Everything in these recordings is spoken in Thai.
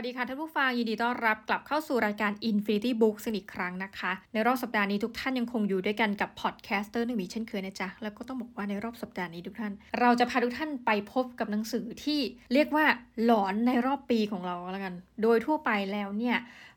วัสดีค่ะท่านผู้ฟังยินดีต้อนรับกลับเข้าสู่รายการ Infinity Books อีกครั้งนะคะ ในรอบสัปดาห์นี้ทุกท่านยังคงอยู่ด้วยกันกับพอดแคสเตอร์หนึ่งมีเช่นเคยนะจ๊ะ แล้วก็ต้องบอกว่าในรอบสัปดาห์นี้ทุกท่าน เราจะพาทุกท่านไปพบกับหนังสือที่เรียกว่าหลอนในรอบปีของเราแล้วกัน โดยทั่วไปแล้วเนี่ย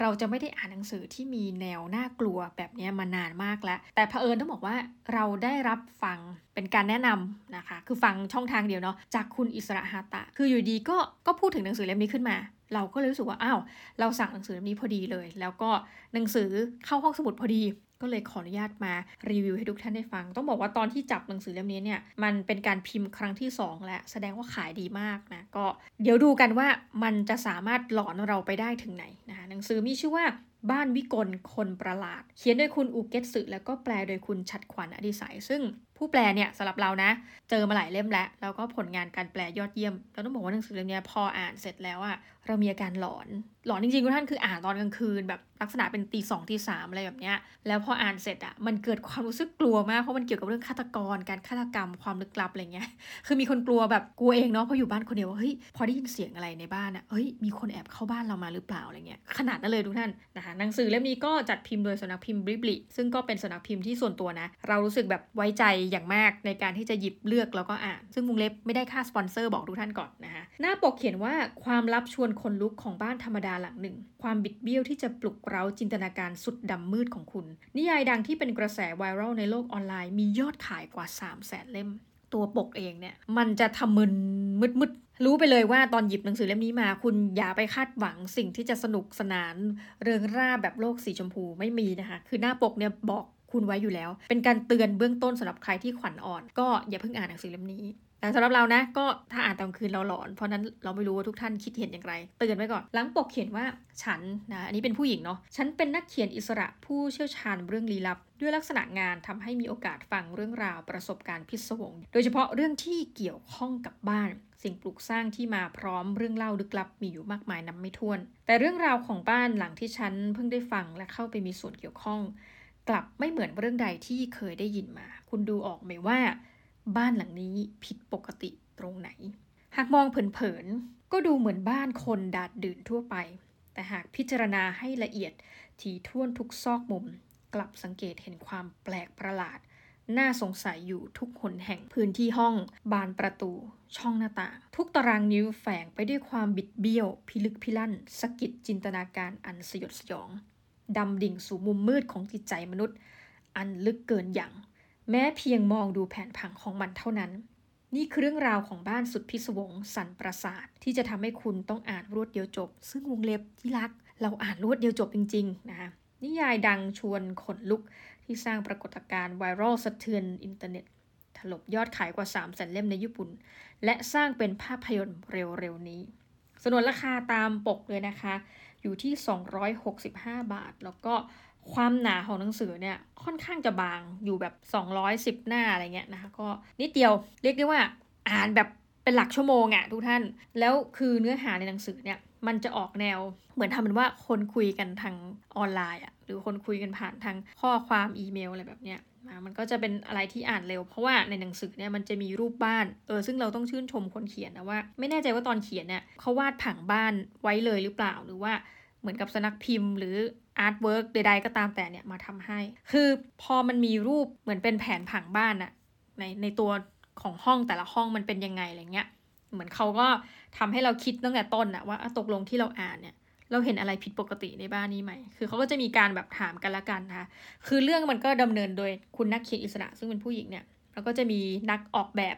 เราจะไม่ได้อ่านหนังสือที่มีแนวน่ากลัวแบบนี้มานานมากแล้ว แต่เผอิญต้องบอกว่าเราได้รับฟังเป็นการแนะนำนะคะ คือฟังช่องทางเดียวเนาะจากคุณอิสระฮาตะ คืออยู่ดีก็ก็พูดถึงหนังสือเล่มนี้ขึ้นมา เราก็เลยรู้สึกว่าอ้าวเราสั่งหนังสือเล่มนี้พอดีเลย แล้วก็หนังสือเข้าห้องสมุดพอดี ก็เลยขออนุญาตมารีวิวให้ทุกท่านได้ฟัง ต้องบอกว่าตอนที่จับหนังสือเล่มนี้เนี่ยมันเป็นการพิมพ์ครั้งที่ 2 แล้วแสดงว่าขายดีมากนะก็เดี๋ยวดูกันว่ามันจะสามารถหลอนเราไปได้ถึงไหนนะคะหนังสือมีชื่อว่าบ้านวิกลคนประหลาด เขียนโดยคุณอุเกตสึแล้วก็แปลโดยคุณชัดขวัญอดิสัยซึ่ง ผู้แปลเนี่ยสำหรับเรานะ เจอมาหลายเล่มแล้ว แล้วก็ผลงานการแปลยอดเยี่ยมเราต้องบอกว่าหนังสือเล่มนี้พออ่านเสร็จแล้วอะเรามีอาการหลอน หลอนจริงๆทุกท่านคืออ่านตอนกลางคืนแบบลักษณะเป็นตีสองตีสามอะไรแบบเนี้ยแล้วพออ่านเสร็จอะมันเกิดความรู้สึกกลัวมากเพราะมันเกี่ยวกับเรื่องฆาตกร การฆาตกรรมความลึกลับอะไรเงี้ยคือมีคนกลัวแบบกลัวเองเนาะพออยู่บ้านคนเดียวว่าเฮ้ยพอได้ยินเสียงอะไรในบ้านอะเฮ้ยมีคนแอบเข้าบ้านเรามาหรือเปล่าอะไรเงี้ยขนาดนั้นเลยทุกท่านนะคะหนังสือเล่มนี้ก็จัดพิมพ์โดยสำนักพิมพ์บริบลิซึ่งก็เป็นสำนักพิมพ์ที่ส่วนตัวนะ เรารู้สึกแบบไว้ใจอย่างมากในการที่จะหยิบเลือกแล้วก็อ่าน ซึ่งวงเล็บไม่ได้ค่าสปอนเซอร์บอกทุกท่านก่อนนะคะหน้าปกเขียนว่าความลับชวนคนลุกของบ้านธรรมดาหลังหนึ่ง ความบิดเบี้ยวที่จะปลุกเร้าจินตนาการสุดดำมืดของคุณ นิยายดังที่เป็นกระแสไวรัลในโลกออนไลน์ มียอดขายกว่า 3 0 0แสนเล่ม ตัวปกเองเนี่ยมันจะทำมึนมืดมืดรู้ไปเลยว่าตอนหยิบหนังสือเล่มนี้มา คุณอย่าไปคาดหวังสิ่งที่จะสนุกสนาน เริงร่าแบบโลกสีชมพูไม่มีนะคะคือหน้าปกเนี่ยบอก คุณไว้อยู่แล้ว เป็นการเตือนเบื้องต้นสำหรับใครที่ขวัญอ่อน ก็อย่าเพิ่งอ่านหนังสือเล่มนี้แต่สำหรับเรานะก็ถ้าอ่านตอนคืนเราหลอน เพราะนั้นเราไม่รู้ว่าทุกท่านคิดเห็นอย่างไรเตือนไว้ก่อนหลังปกเขียนว่าฉันนะอันนี้เป็นผู้หญิงเนาะฉันเป็นนักเขียนอิสระผู้เชี่ยวชาญเรื่องลี้ลับ ด้วยลักษณะงานทำให้มีโอกาสฟังเรื่องราวประสบการณ์พิศวง โดยเฉพาะเรื่องที่เกี่ยวข้องกับบ้าน สิ่งปลูกสร้างที่มาพร้อมเรื่องเล่าลึกลับมีอยู่มากมายนับไม่ถ้วน แต่เรื่องราวของบ้านหลังที่ฉันเพิ่งได้ฟังและเข้าไปมีส่วนเกี่ยวข้อง กลับไม่เหมือนเรื่องใดที่เคยได้ยินมา คุณดูออกไหมว่า บ้านหลังนี้ผิดปกติตรงไหน หากมองเผินๆก็ดูเหมือนบ้านคนดาดดื่นทั่วไป แต่หากพิจารณาให้ละเอียดถี่ถ้วนทุกซอกมุม กลับสังเกตเห็นความแปลกประหลาด น่าสงสัยอยู่ทุกหนแห่งพื้นที่ห้อง บานประตู ช่องหน้าต่าง ทุกตารางนิ้วแฝงไปด้วยความบิดเบี้ยว พิลึกพิลั่นสะกิดจินตนาการอันสยดสยอง ดำดิ่งสู่มุมมืดของจิตใจมนุษย์ อันลึกเกินหยั่ง แม้เพียงมองดูแผนผังของมันเท่านั้น นี่คือเรื่องราวของบ้านสุดพิศวงสั่นประสาท ที่จะทำให้คุณต้องอ่านรวดเดียวจบ ซึ่งวงเล็บที่รัก เราอ่านรวดเดียวจบจริง ๆ นะคะนิยายดังชวนขนลุกที่สร้างปรากฏการณ์ไวรัลสะเทือนอินเทอร์เน็ต ถล่มยอดขายกว่า3แสนเล่มในญี่ปุ่น และสร้างเป็นภาพยนตร์เร็วๆนี้ สนวนราคาตามปกเลยนะคะ อยู่ที่ 265 บาท แล้วก็ความหนาของหนังสือเนี่ยค่อนข้างจะบางอยู่แบบ 210 หน้าอะไรเงี้ยนะคะก็นิดเดียวเรียกได้ว่าอ่านแบบเป็นหลักชั่วโมงอะ่ะทุกท่าน แล้วคือเนื้อหาในหนังสือเนี่ยมันจะออกแนวเหมือนทำเป็นว่าคนคุยกันทางออนไลน์อะ่ะหรือคนคุยกันผ่านทางข้อความอีเมลอะไรแบบเนี้ย มันก็จะเป็นอะไรที่อ่านเร็ว เพราะว่าในหนังสือเนี่ยมันจะมีรูปบ้านเออซึ่งเราต้องชื่นชมคนเขียนนะว่า ไม่แน่ใจว่าตอนเขียนเนี่ยเขาวาดผังบ้านไว้เลยหรือเปล่าหรือว่าเหมือนกับสำนักพิมพ์หรือ artwork ใดๆก็ตามแต่เนี่ยมาทำให้ คือพอมันมีรูปเหมือนเป็นแผนผังบ้านอะในในตัวของห้องแต่ละห้องมันเป็นยังไงอะไรเงี้ย เหมือนเขาก็ทำให้เราคิดตั้งแต่ต้นอะว่าตกลงที่เราอ่านเนี่ย เราเห็นอะไรผิดปกติในบ้านนี้ไหม คือเขาก็จะมีการแบบถามกันละกันนะคะ คือเรื่องมันก็ดำเนินโดยคุณนักเขียนอิสระ ซึ่งเป็นผู้หญิงเนี่ย แล้วก็จะมีนักออกแบบ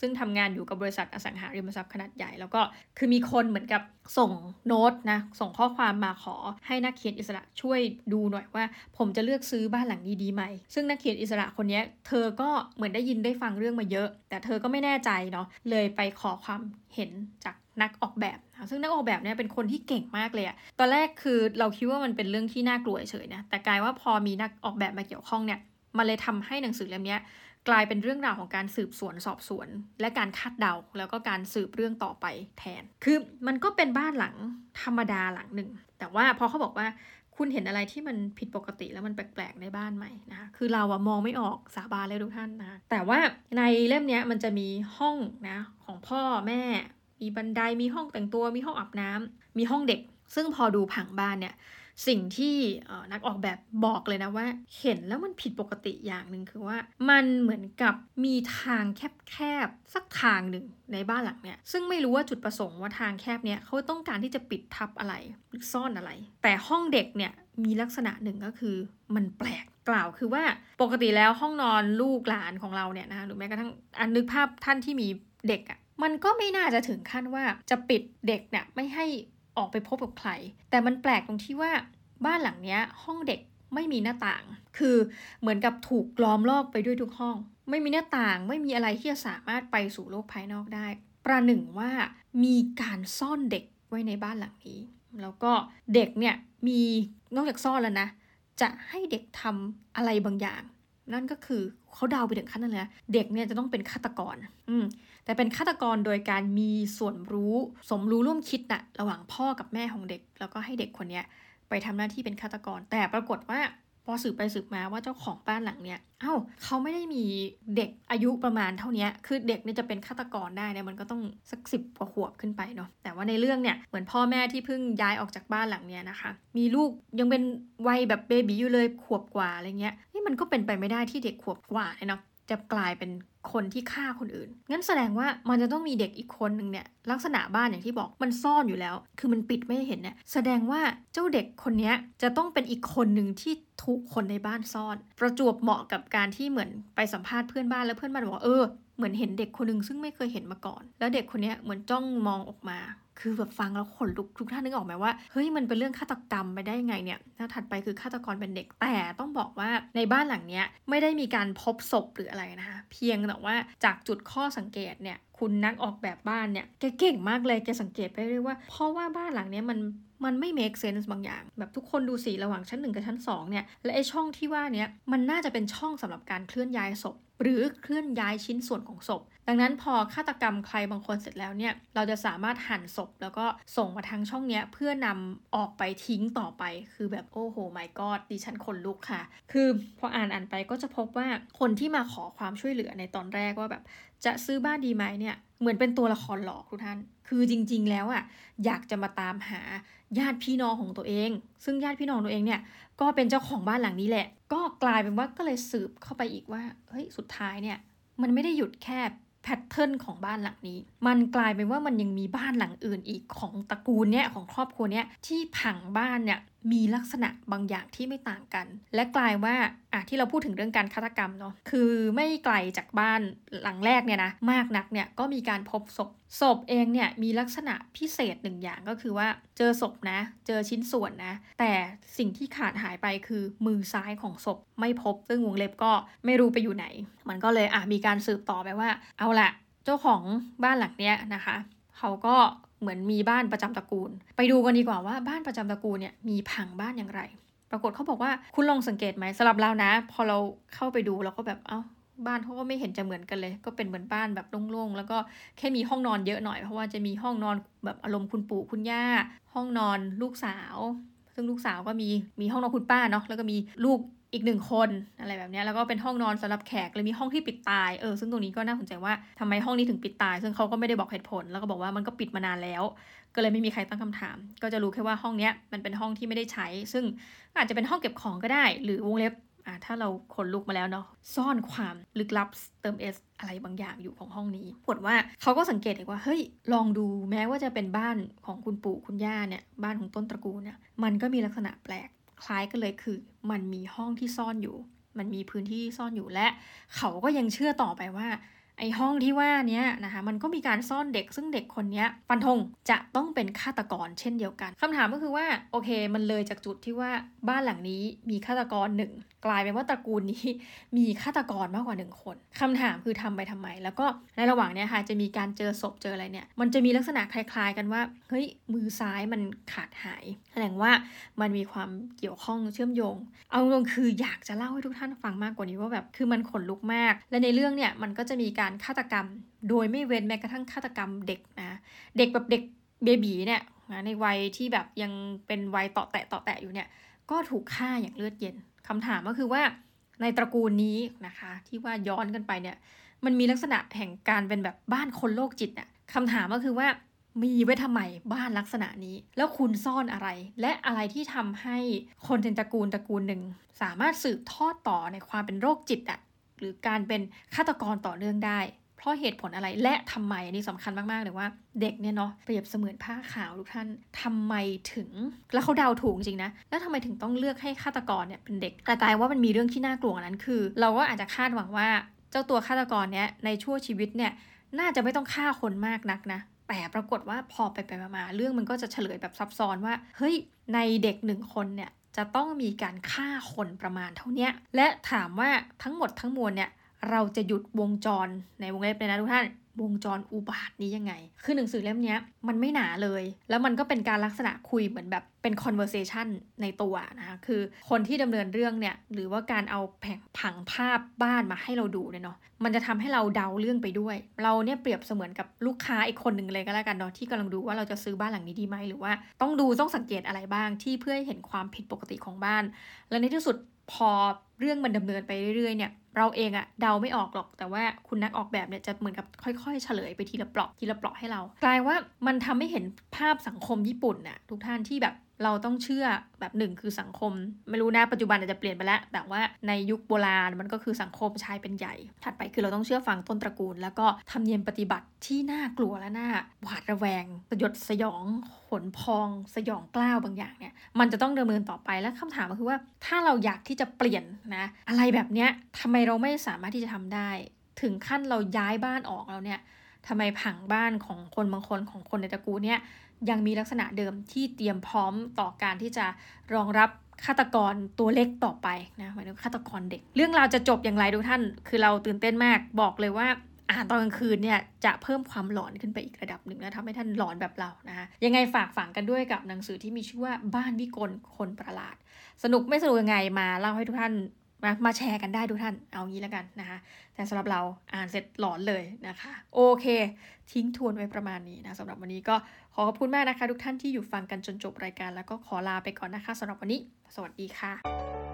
ซึ่งทำงานอยู่กับบริษัทอสังหาริมทรัพย์ขนาดใหญ่ แล้วก็คือมีคนเหมือนกับส่งโน้ตนะ ส่งข้อความมาขอให้นักเขียนอิสระช่วยดูหน่อยว่า ผมจะเลือกซื้อบ้านหลังนี้ดีไหม ซึ่งนักเขียนอิสระคนนี้เธอก็เหมือนได้ยินได้ฟังเรื่องมาเยอะ แต่เธอก็ไม่แน่ใจเนาะ เลยไปขอความเห็นจาก นักออกแบบนะซึ่งนักออกแบบเนี่ยเป็นคนที่เก่งมากเลยอะตอนแรกคือเราคิดว่ามันเป็นเรื่องที่น่ากลัวเฉยนะ แต่กลายว่าพอมีนักออกแบบมาเกี่ยวข้องเนี่ย มันเลยทำให้หนังสือเล่มนี้กลายเป็นเรื่องราวของการสืบสวนสอบสวน และการคาดเดาแล้วก็การสืบเรื่องต่อไปแทน คือมันก็เป็นบ้านหลังธรรมดาหลังหนึ่ง แต่ว่าพอเขาบอกว่าคุณเห็นอะไรที่มันผิดปกติแล้วมันแปลกๆในบ้านไหมนะคะ คือเราอะมองไม่ออกสาบานเลยทุกท่านนะ แต่ว่าในเล่มนี้มันจะมีห้องนะของพ่อแม่ มีบันไดมีห้องแต่งตัวมีห้องอาบน้ำมีห้องเด็ก ซึ่งพอดูผังบ้านเนี่ยสิ่งที่นักออกแบบบอกเลยนะว่า เห็นแล้วมันผิดปกติอย่างหนึ่งคือว่า มันเหมือนกับมีทางแคบๆสักทางหนึ่งในบ้านหลังเนี่ยซึ่งไม่รู้ว่าจุดประสงค์ว่าทางแคบเนี่ยเขาต้องการที่จะปิดทับอะไรหรือซ่อนอะไร แต่ห้องเด็กเนี่ยมีลักษณะหนึ่งก็คือมันแปลกกล่าวคือว่าปกติแล้วห้องนอนลูกหลานของเราเนี่ยนะหรือแม้กระทั่งอันนึกภาพท่านที่มีเด็กอะ่ะ มันก็ไม่น่าจะถึงขั้นว่าจะปิดเด็กเนี่ยไม่ให้ออกไปพบกับใคร แต่มันแปลกตรงที่ว่าบ้านหลังนี้ห้องเด็กไม่มีหน้าต่าง คือเหมือนกับถูกล้อมรอบไปด้วยทุกห้อง ไม่มีหน้าต่าง ไม่มีอะไรที่จะสามารถไปสู่โลกภายนอกได้ ประหนึ่งว่ามีการซ่อนเด็กไว้ในบ้านหลังนี้ แล้วก็เด็กเนี่ยมีนอกจากซ่อนแล้วนะ จะให้เด็กทำอะไรบางอย่าง นั่นก็คือเขาเดาไปถึงขั้นนั้นเลยเด็กเนี่ยจะต้องเป็นฆาตกร อืมแต่เป็นฆาตกรโดยการมีส่วนรู้สมรู้ร่วมคิดนะระหว่างพ่อกับแม่ของเด็ก แล้วก็ให้เด็กคนนี้ไปทำหน้าที่เป็นฆาตกร แต่ปรากฏว่าพอสืบไปสืบมาว่าเจ้าของบ้านหลังเนี้ย เอ้าเขาไม่ได้มีเด็กอายุประมาณเท่านี้ คือเด็กเนี่ยจะเป็นฆาตกรได้เนี่ยมันก็ต้องสักสิบกว่าขวบขึ้นไปเนาะ แต่ว่าในเรื่องเนี่ยเหมือนพ่อแม่ที่เพิ่งย้ายออกจากบ้านหลังเนี้ยนะคะ มีลูกยังเป็นวัยแบบเบบีอยู่เลยขวบกว่าอะไรเงี้ย มันก็เป็นไปไม่ได้ที่เด็กขวบกว่าเนาะจะกลายเป็นคนที่ฆ่าคนอื่น งั้นแสดงว่ามันจะต้องมีเด็กอีกคนหนึ่งเนี่ยลักษณะบ้านอย่างที่บอกมันซ่อนอยู่แล้ว คือมันปิดไม่เห็นเนี่ยแสดงว่าเจ้าเด็กคนนี้จะต้องเป็นอีกคนหนึ่งที่ถูกคนในบ้านซ่อน ประจวบเหมาะกับการที่เหมือนไปสัมภาษณ์เพื่อนบ้านแล้วเพื่อนบ้านบอกเออเหมือนเห็นเด็กคนหนึ่งซึ่งไม่เคยเห็นมาก่อน แล้วเด็กคนนี้เหมือนจ้องมองออกมา คือแบบฟังแล้วขนลุกทุกท่านนึกออกไหมว่าเฮ้ยมันเป็นเรื่องฆาตกรรมไปได้ยังไงเนี่ยแล้วถัดไปคือฆาตกรเป็นเด็กแต่ต้องบอกว่าในบ้านหลังเนี้ยไม่ได้มีการพบศพหรืออะไรนะคะเพียงแต่ว่าจากจุดข้อสังเกตเนี่ยคุณนักออกแบบบ้านเนี่ยแกเก่งมากเลยแกสังเกตไปเรื่อยว่า เพราะว่าบ้านหลังเนี้ยมันมันไม่ make sense บางอย่าง แบบทุกคนดูสีระหว่างชั้นหนึ่งกับชั้น 2 เนี่ย และไอช่องที่ว่าเนี้มันน่าจะเป็นช่องสำหรับการเคลื่อนย้ายศพหรือเคลื่อนย้ายชิ้นส่วนของศพ ดังนั้นพอฆาตกรรมใครบางคนเสร็จแล้วเนี่ย เราจะสามารถหั่นศพ แล้วก็ส่งมาทางช่องนี้เพื่อนำออกไปทิ้งต่อไป คือแบบโอ้โหไม่กอดดิฉันขนลุกค่ะ คือพออ่านอ่านไปก็จะพบว่าคนที่มาขอความช่วยเหลือในตอนแรกว่าแบบ จะซื้อบ้านดีไหมเนี่ยเหมือนเป็นตัวละครหลอกทุกท่าน คือจริง ๆ แล้วอะ่ะอยากจะมาตามหาญาติพี่น้องของตัวเอง ซึ่งญาติพี่น้องตัวเองเนี่ยก็เป็นเจ้าของบ้านหลังนี้แหละ ก็กลายเป็นว่าก็เลยสืบเข้าไปอีกว่าเฮ้ยสุดท้ายเนี่ยมันไม่ได้หยุดแค่แพทเทิร์นของบ้านหลังนี้ มันกลายเป็นว่ามันยังมีบ้านหลังอื่นอีกของตระกูลเนี้ยของครอบครัวเนี้ยที่ผังบ้านเนี่ย มีลักษณะบางอย่างที่ไม่ต่างกัน และกลายว่าอะที่เราพูดถึงเรื่องการฆาตกรรมเนาะคือไม่ไกลจากบ้านหลังแรกเนี่ยนะมากนักเนี่ยก็มีการพบศพศพเองเนี่ยมีลักษณะพิเศษหนึ่งอย่างก็คือว่าเจอศพนะ เจอชิ้นส่วนนะ แต่สิ่งที่ขาดหายไปคือมือซ้ายของศพไม่พบ ซึ่งวงเล็บก็ไม่รู้ไปอยู่ไหน มันก็เลยอะมีการสืบต่อไปว่า เอาละเจ้าของบ้านหลังเนี้ยนะคะ เขาก็ เหมือนมีบ้านประจำตระกูล ไปดูกันดีกว่าว่าบ้านประจำตระกูลเนี่ยมีผังบ้านอย่างไร ปรากฏเขาบอกว่าคุณลองสังเกตไหมสำหรับเรานะ พอเราเข้าไปดูเราก็แบบเอา้าบ้านเขาก็ไม่เห็นจะเหมือนกันเลย ก็เป็นเหมือนบ้านแบบโล่งๆ แล้วก็แค่มีห้องนอนเยอะหน่อย เพราะว่าจะมีห้องนอนแบบอารมณ์คุณปู่คุณย่า ห้องนอนลูกสาว ซึ่งลูกสาวก็มีมีห้องนอนคุณป้าเนาะแล้วก็มีลูก อีกหนึ่งคนอะไรแบบนี้แล้วก็เป็นห้องนอนสำหรับแขกเลยมีห้องที่ปิดตายเออซึ่งตรงนี้ก็น่าสนใจว่าทำไมห้องนี้ถึงปิดตาย ซึ่งเขาก็ไม่ได้บอกเหตุผล แล้วก็บอกว่ามันก็ปิดมานานแล้ว ก็เลยไม่มีใครตั้งคำถาม ก็จะรู้แค่ว่าห้องนี้มันเป็นห้องที่ไม่ได้ใช้ ซึ่งอาจจะเป็นห้องเก็บของก็ได้ หรือวงเล็บอ่าถ้าเราขนลุกมาแล้วเนาะซ่อนความลึกลับเติม S อะไรบางอย่างอยู่ของห้องนี้ผลว่าเขาก็สังเกตเห็นว่าเฮ้ยลองดูแม้ว่าจะเป็นบ้านของคุณปู่คุณย่าเนี่ยบ้านของต้นตระกูลเนี่ยมันก็มีลักษณะแปลก คล้ายกันเลยคือมันมีห้องที่ซ่อนอยู่ มันมีพื้นที่ซ่อนอยู่และ เขาก็ยังเชื่อต่อไปว่า ไอห้องที่ว่านี้นะคะมันก็มีการซ่อนเด็กซึ่งเด็กคนนี้ฟันธงจะต้องเป็นฆาตกรเช่นเดียวกันคำถามก็คือว่าโอเค มันเลยจากจุดที่ว่าบ้านหลังนี้มีฆาตกรหนึ่ง กลายเป็นว่าตระกูลนี้มีฆาตกรมากกว่าหนึ่งคนคำถามคือทำไปทำไม แล้วก็ในระหว่างเนี้ยค่ะจะมีการเจอศพเจออะไรเนี่ย มันจะมีลักษณะคล้าย ๆ กันว่าเฮ้ยมือซ้ายมันขาดหายแสดงว่ามันมีความเกี่ยวข้องเชื่อมโยง เอาตรงคืออยากจะเล่าให้ทุกท่านฟังมากกว่านี้ว่าแบบคือมันขนลุกมาก และในเรื่องเนี่ยมันก็จะมีการฆาตกรรม โดยไม่เว้นแม้กระทั่งฆาตกรรมเด็กนะเด็กแบบเด็กเบบีเนี่ยในวัยที่แบบยังเป็นวัยต่อแตะต่อแตะอยู่เนี่ย ก็ถูกฆ่าอย่างเลือดเย็นคำถามก็คือว่าในตระกูลนี้นะคะ ที่ว่าย้อนกันไปเนี่ย มันมีลักษณะแห่งการเป็นแบบบ้านคนโรคจิตอะคำถามก็คือว่ามีไว้ทำไมบ้านลักษณะนี้ แล้วคุณซ่อนอะไร และอะไรที่ทำให้คนในตระกูลตระกูลหนึ่ง สามารถสืบทอดต่อในความเป็นโรคจิตอะหรือการเป็นฆาตกรต่อเนื่องได้ ราะเหตุผลอะไรและทำไมอันนี้สำคัญมากๆเลยว่าเด็กเนี่ยเนาะเปรียบเสมือนผ้าขาวทุกท่านทำไมถึง แล้วเขาเดาถูกจริงนะ แล้วทำไมถึงต้องเลือกให้ฆาตกรเนี่ยเป็นเด็กแต่กลายว่ามันมีเรื่องที่น่ากลัวนั้นคือ เราก็อาจจะคาดหวังว่าเจ้าตัวฆาตกรเนี่ยในช่วงชีวิตเนี่ยน่าจะไม่ต้องฆ่าคนมากนักนะแต่ปรากฏว่าพอไปไปมาเรื่องมันก็จะเฉลยแบบซับซ้อนว่า เฮ้ย ในเด็กหนึ่งคนเนี่ยจะต้องมีการฆ่าคนประมาณเท่านี้และถามว่าทั้งหมดทั้งมวลเนี่ย เราจะหยุดวงจรในวงเล็บเลยนะทุกท่านวงจรอุบาทนี้ยังไง คือหนังสือเล่มนี้มันไม่หนาเลย แล้วมันก็เป็นการลักษณะคุยเหมือนแบบเป็น conversation ในตัวนะคะคือคนที่ดำเนินเรื่องเนี่ย หรือว่าการเอาแผงผังภาพบ้านมาให้เราดูเนี่ยเนาะ มันจะทำให้เราเดาเรื่องไปด้วย เราเนี่ยเปรียบเสมือนกับลูกค้าอีกคนหนึ่งเลยก็แล้วกันเนาะที่กำลังดูว่าเราจะซื้อบ้านหลังนี้ดีไหมหรือว่าต้องดูต้องสังเกตอะไรบ้างที่เพื่อให้เห็นความผิดปกติของบ้าน และในที่สุดพอเรื่องมันดำเนินไปเรื่อยๆเนี่ย เราเองอะเดาไม่ออกหรอก แต่ว่าคุณนักออกแบบเนี่ยจะเหมือนกับค่อยๆ เฉลยไปทีละเปลาะทีละเปลาะให้เรา กลายว่ามันทำให้เห็นภาพสังคมญี่ปุ่นน่ะทุกท่านที่แบบ เราต้องเชื่อแบบหนึ่งคือสังคม ไม่รู้นะปัจจุบันอาจจะเปลี่ยนไปแล้ว แต่ว่าในยุคโบราณมันก็คือสังคมชายเป็นใหญ่ ถัดไปคือเราต้องเชื่อฟังต้นตระกูล แล้วก็ทำเนียมปฏิบัติที่น่ากลัวและน่าหวาดระแวง สยดสยองขนพอง สยองกล้าวบางอย่างเนี่ยมันจะต้องดำเนินต่อไปและคำถามก็คือว่า ถ้าเราอยากที่จะเปลี่ยนนะอะไรแบบเนี้ยทำไมเราไม่สามารถที่จะทำได้ ถึงขั้นเราย้ายบ้านออกแล้วเนี่ยทำไมผังบ้านของคนบางคนของคนในตระกูลเนี่ย ยังมีลักษณะเดิมที่เตรียมพร้อมต่อการที่จะรองรับฆาตกรตัวเล็กต่อไปนะหมายถึงฆาตกรเด็ก เรื่องราวจะจบอย่างไรทุกท่าน คือเราตื่นเต้นมากบอกเลยว่าอ่านตอนกลางคืนเนี่ยจะเพิ่มความหลอนขึ้นไปอีกระดับหนึ่งนะทำให้ท่านหลอนแบบเรานะคะยังไงฝากฝังกันด้วยกับหนังสือที่มีชื่อว่าบ้านวิกลคนประหลาด สนุกไม่สนุกยังไงมาเล่าให้ทุกท่าน มามาแชร์กันได้ทุกท่านเอางี้แล้วกันนะคะแต่สำหรับเราอ่านเสร็จหลอนเลยนะคะ โอเค ทิ้งทวนไว้ประมาณนี้นะสำหรับวันนี้ก็ขอขอบคุณมากนะคะ ทุกท่านที่อยู่ฟังกันจนจบรายการ แล้วก็ขอลาไปก่อนนะคะสำหรับวันนี้ สวัสดีค่ะ